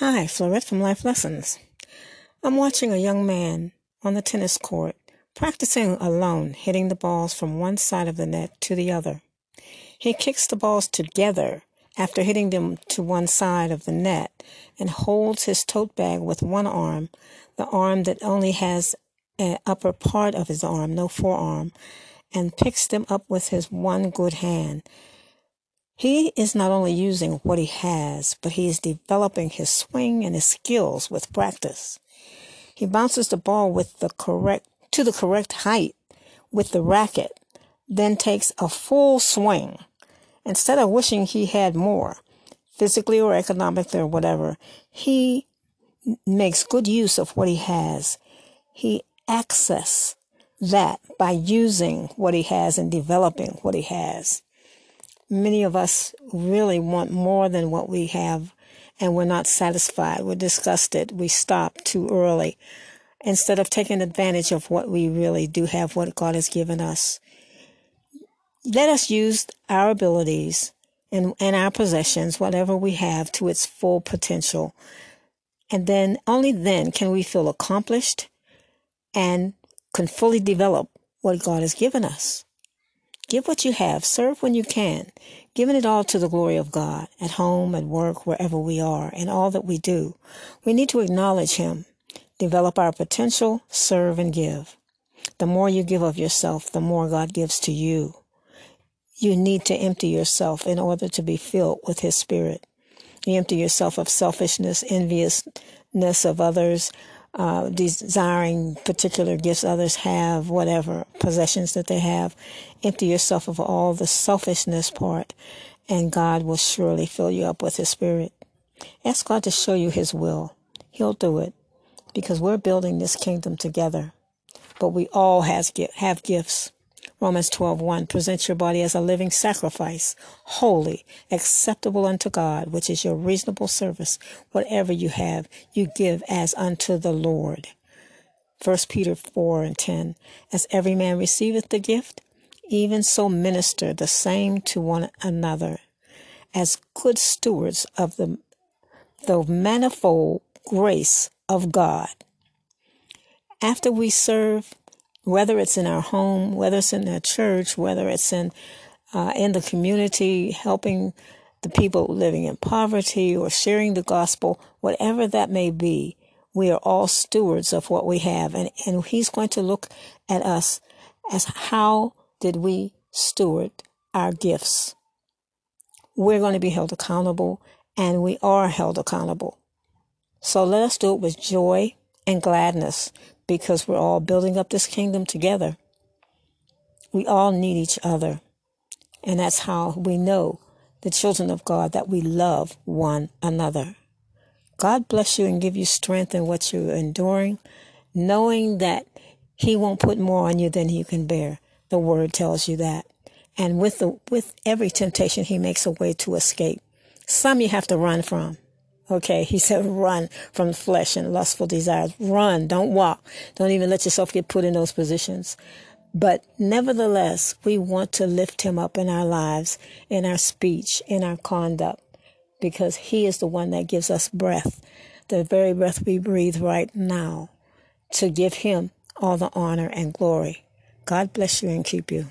Hi, Florette from Life Lessons. I'm watching a young man on the tennis court practicing alone, hitting the balls from one side of the net to the other. He kicks the balls together after hitting them to one side of the net and holds his tote bag with one arm, the arm that only has an upper part of his arm, no forearm, and picks them up with his one good hand. He is not only using what he has, but he is developing his swing and his skills with practice. He bounces the ball with the correct to the correct height with the racket, then takes a full swing. Instead of wishing he had more, physically or economically or whatever, he makes good use of what he has. He access that by using what he has and developing what he has. Many of us really want more than what we have and we're not satisfied. We're disgusted. We stop too early instead of taking advantage of what we really do have, what God has given us. Let us use our abilities and, and our possessions, whatever we have, to its full potential. And then, only then can we feel accomplished and can fully develop what God has given us. Give what you have, serve when you can, giving it all to the glory of God, at home, at work, wherever we are, in all that we do. We need to acknowledge Him, develop our potential, serve, and give. The more you give of yourself, the more God gives to you. You need to empty yourself in order to be filled with His Spirit. You empty yourself of selfishness, enviousness of others, uh, desiring particular gifts others have, whatever possessions that they have. Empty yourself of all the selfishness part, and God will surely fill you up with His Spirit. Ask God to show you His will. He'll do it because we're building this kingdom together. But we all has, have gifts. Romans 12:1 present your body as a living sacrifice, holy, acceptable unto God, which is your reasonable service. Whatever you have, you give as unto the Lord. 1 Peter 4 and 10 As every man receiveth the gift, even so minister the same to one another, as good stewards of the, the manifold grace of God. After we serve whether it's in our home, whether it's in our church, whether it's in uh, in the community, helping the people living in poverty or sharing the gospel, whatever that may be, we are all stewards of what we have, and and He's going to look at us as how did we steward our gifts. We're going to be held accountable, and we are held accountable. So let us do it with joy and gladness because we're all building up this kingdom together. We all need each other. And that's how we know the children of God that we love one another. God bless you and give you strength in what you're enduring, knowing that He won't put more on you than you can bear. The Word tells you that. And with the with every temptation, He makes a way to escape. Some you have to run from. Okay, he said, run from flesh and lustful desires. Run, don't walk. Don't even let yourself get put in those positions. But nevertheless, we want to lift him up in our lives, in our speech, in our conduct, because he is the one that gives us breath, the very breath we breathe right now, to give him all the honor and glory. God bless you and keep you.